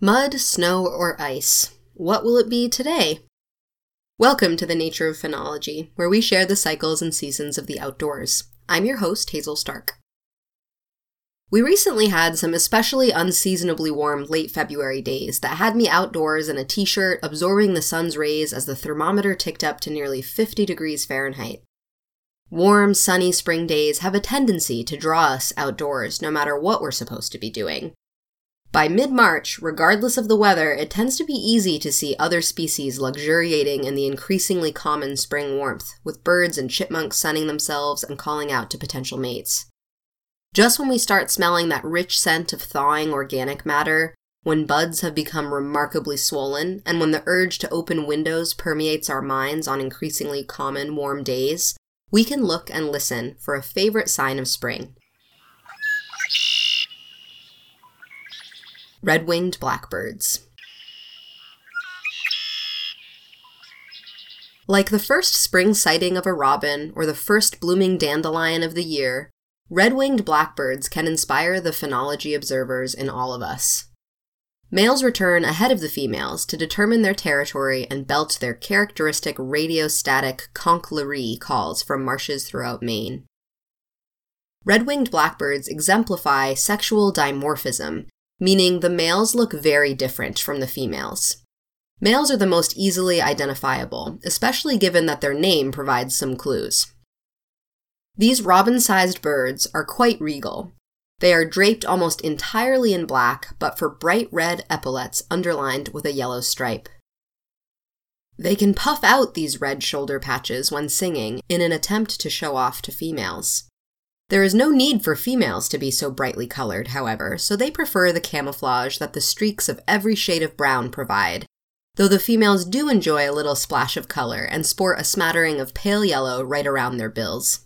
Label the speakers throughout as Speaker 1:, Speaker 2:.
Speaker 1: Mud, snow, or ice. What will it be today? Welcome to the Nature of Phenology, where we share the cycles and seasons of the outdoors. I'm your host, Hazel Stark. We recently had some especially unseasonably warm late February days that had me outdoors in a t shirt, absorbing the sun's rays as the thermometer ticked up to nearly 50 degrees Fahrenheit. Warm, sunny spring days have a tendency to draw us outdoors no matter what we're supposed to be doing, by mid March, regardless of the weather, it tends to be easy to see other species luxuriating in the increasingly common spring warmth, with birds and chipmunks sunning themselves and calling out to potential mates. Just when we start smelling that rich scent of thawing organic matter, when buds have become remarkably swollen, and when the urge to open windows permeates our minds on increasingly common warm days, we can look and listen for a favorite sign of spring red winged blackbirds. Like the first spring sighting of a robin or the first blooming dandelion of the year, red winged blackbirds can inspire the phenology observers in all of us. Males return ahead of the females to determine their territory and belt their characteristic radiostatic conk-la-ree calls from marshes throughout Maine. Red winged blackbirds exemplify sexual dimorphism meaning the males look very different from the females. Males are the most easily identifiable, especially given that their name provides some clues. These robin sized birds are quite regal. They are draped almost entirely in black, but for bright red epaulets underlined with a yellow stripe. They can puff out these red shoulder patches when singing in an attempt to show off to females. There is no need for females to be so brightly colored, however, so they prefer the camouflage that the streaks of every shade of brown provide, though the females do enjoy a little splash of color and sport a smattering of pale yellow right around their bills.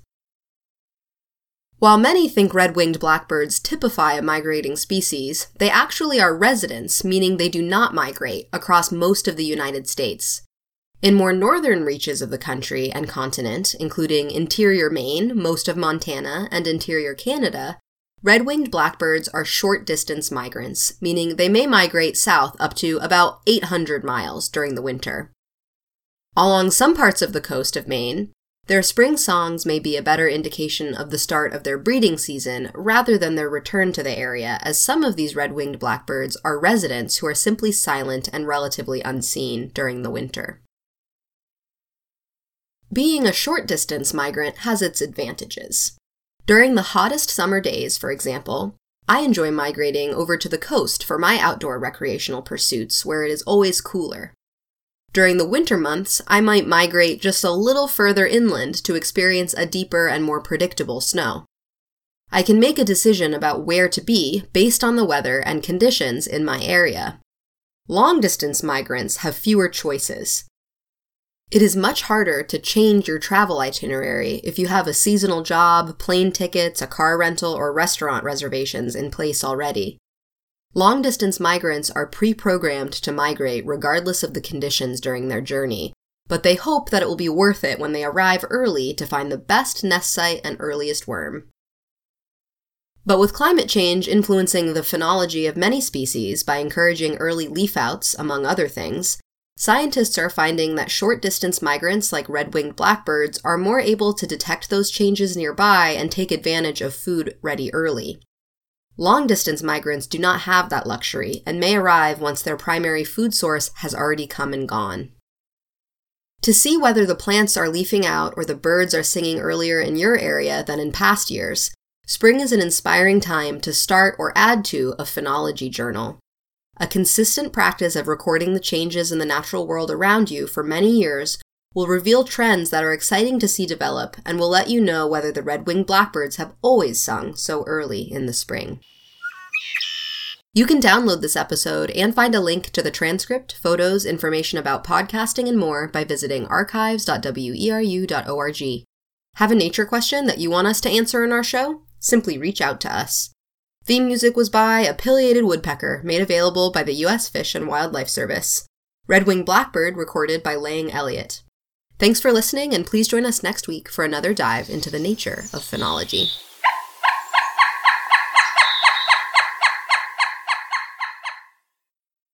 Speaker 1: While many think red winged blackbirds typify a migrating species, they actually are residents, meaning they do not migrate, across most of the United States. In more northern reaches of the country and continent, including interior Maine, most of Montana, and interior Canada, red winged blackbirds are short distance migrants, meaning they may migrate south up to about 800 miles during the winter. Along some parts of the coast of Maine, their spring songs may be a better indication of the start of their breeding season rather than their return to the area, as some of these red winged blackbirds are residents who are simply silent and relatively unseen during the winter. Being a short distance migrant has its advantages. During the hottest summer days, for example, I enjoy migrating over to the coast for my outdoor recreational pursuits where it is always cooler. During the winter months, I might migrate just a little further inland to experience a deeper and more predictable snow. I can make a decision about where to be based on the weather and conditions in my area. Long distance migrants have fewer choices. It is much harder to change your travel itinerary if you have a seasonal job, plane tickets, a car rental, or restaurant reservations in place already. Long distance migrants are pre programmed to migrate regardless of the conditions during their journey, but they hope that it will be worth it when they arrive early to find the best nest site and earliest worm. But with climate change influencing the phenology of many species by encouraging early leaf outs, among other things, Scientists are finding that short distance migrants like red winged blackbirds are more able to detect those changes nearby and take advantage of food ready early. Long distance migrants do not have that luxury and may arrive once their primary food source has already come and gone. To see whether the plants are leafing out or the birds are singing earlier in your area than in past years, spring is an inspiring time to start or add to a phenology journal. A consistent practice of recording the changes in the natural world around you for many years will reveal trends that are exciting to see develop and will let you know whether the red winged blackbirds have always sung so early in the spring. You can download this episode and find a link to the transcript, photos, information about podcasting, and more by visiting archives.weru.org. Have a nature question that you want us to answer in our show? Simply reach out to us. Theme music was by a pileated woodpecker, made available by the U.S. Fish and Wildlife Service. Red Wing Blackbird recorded by Lang Elliott. Thanks for listening, and please join us next week for another dive into the nature of phenology.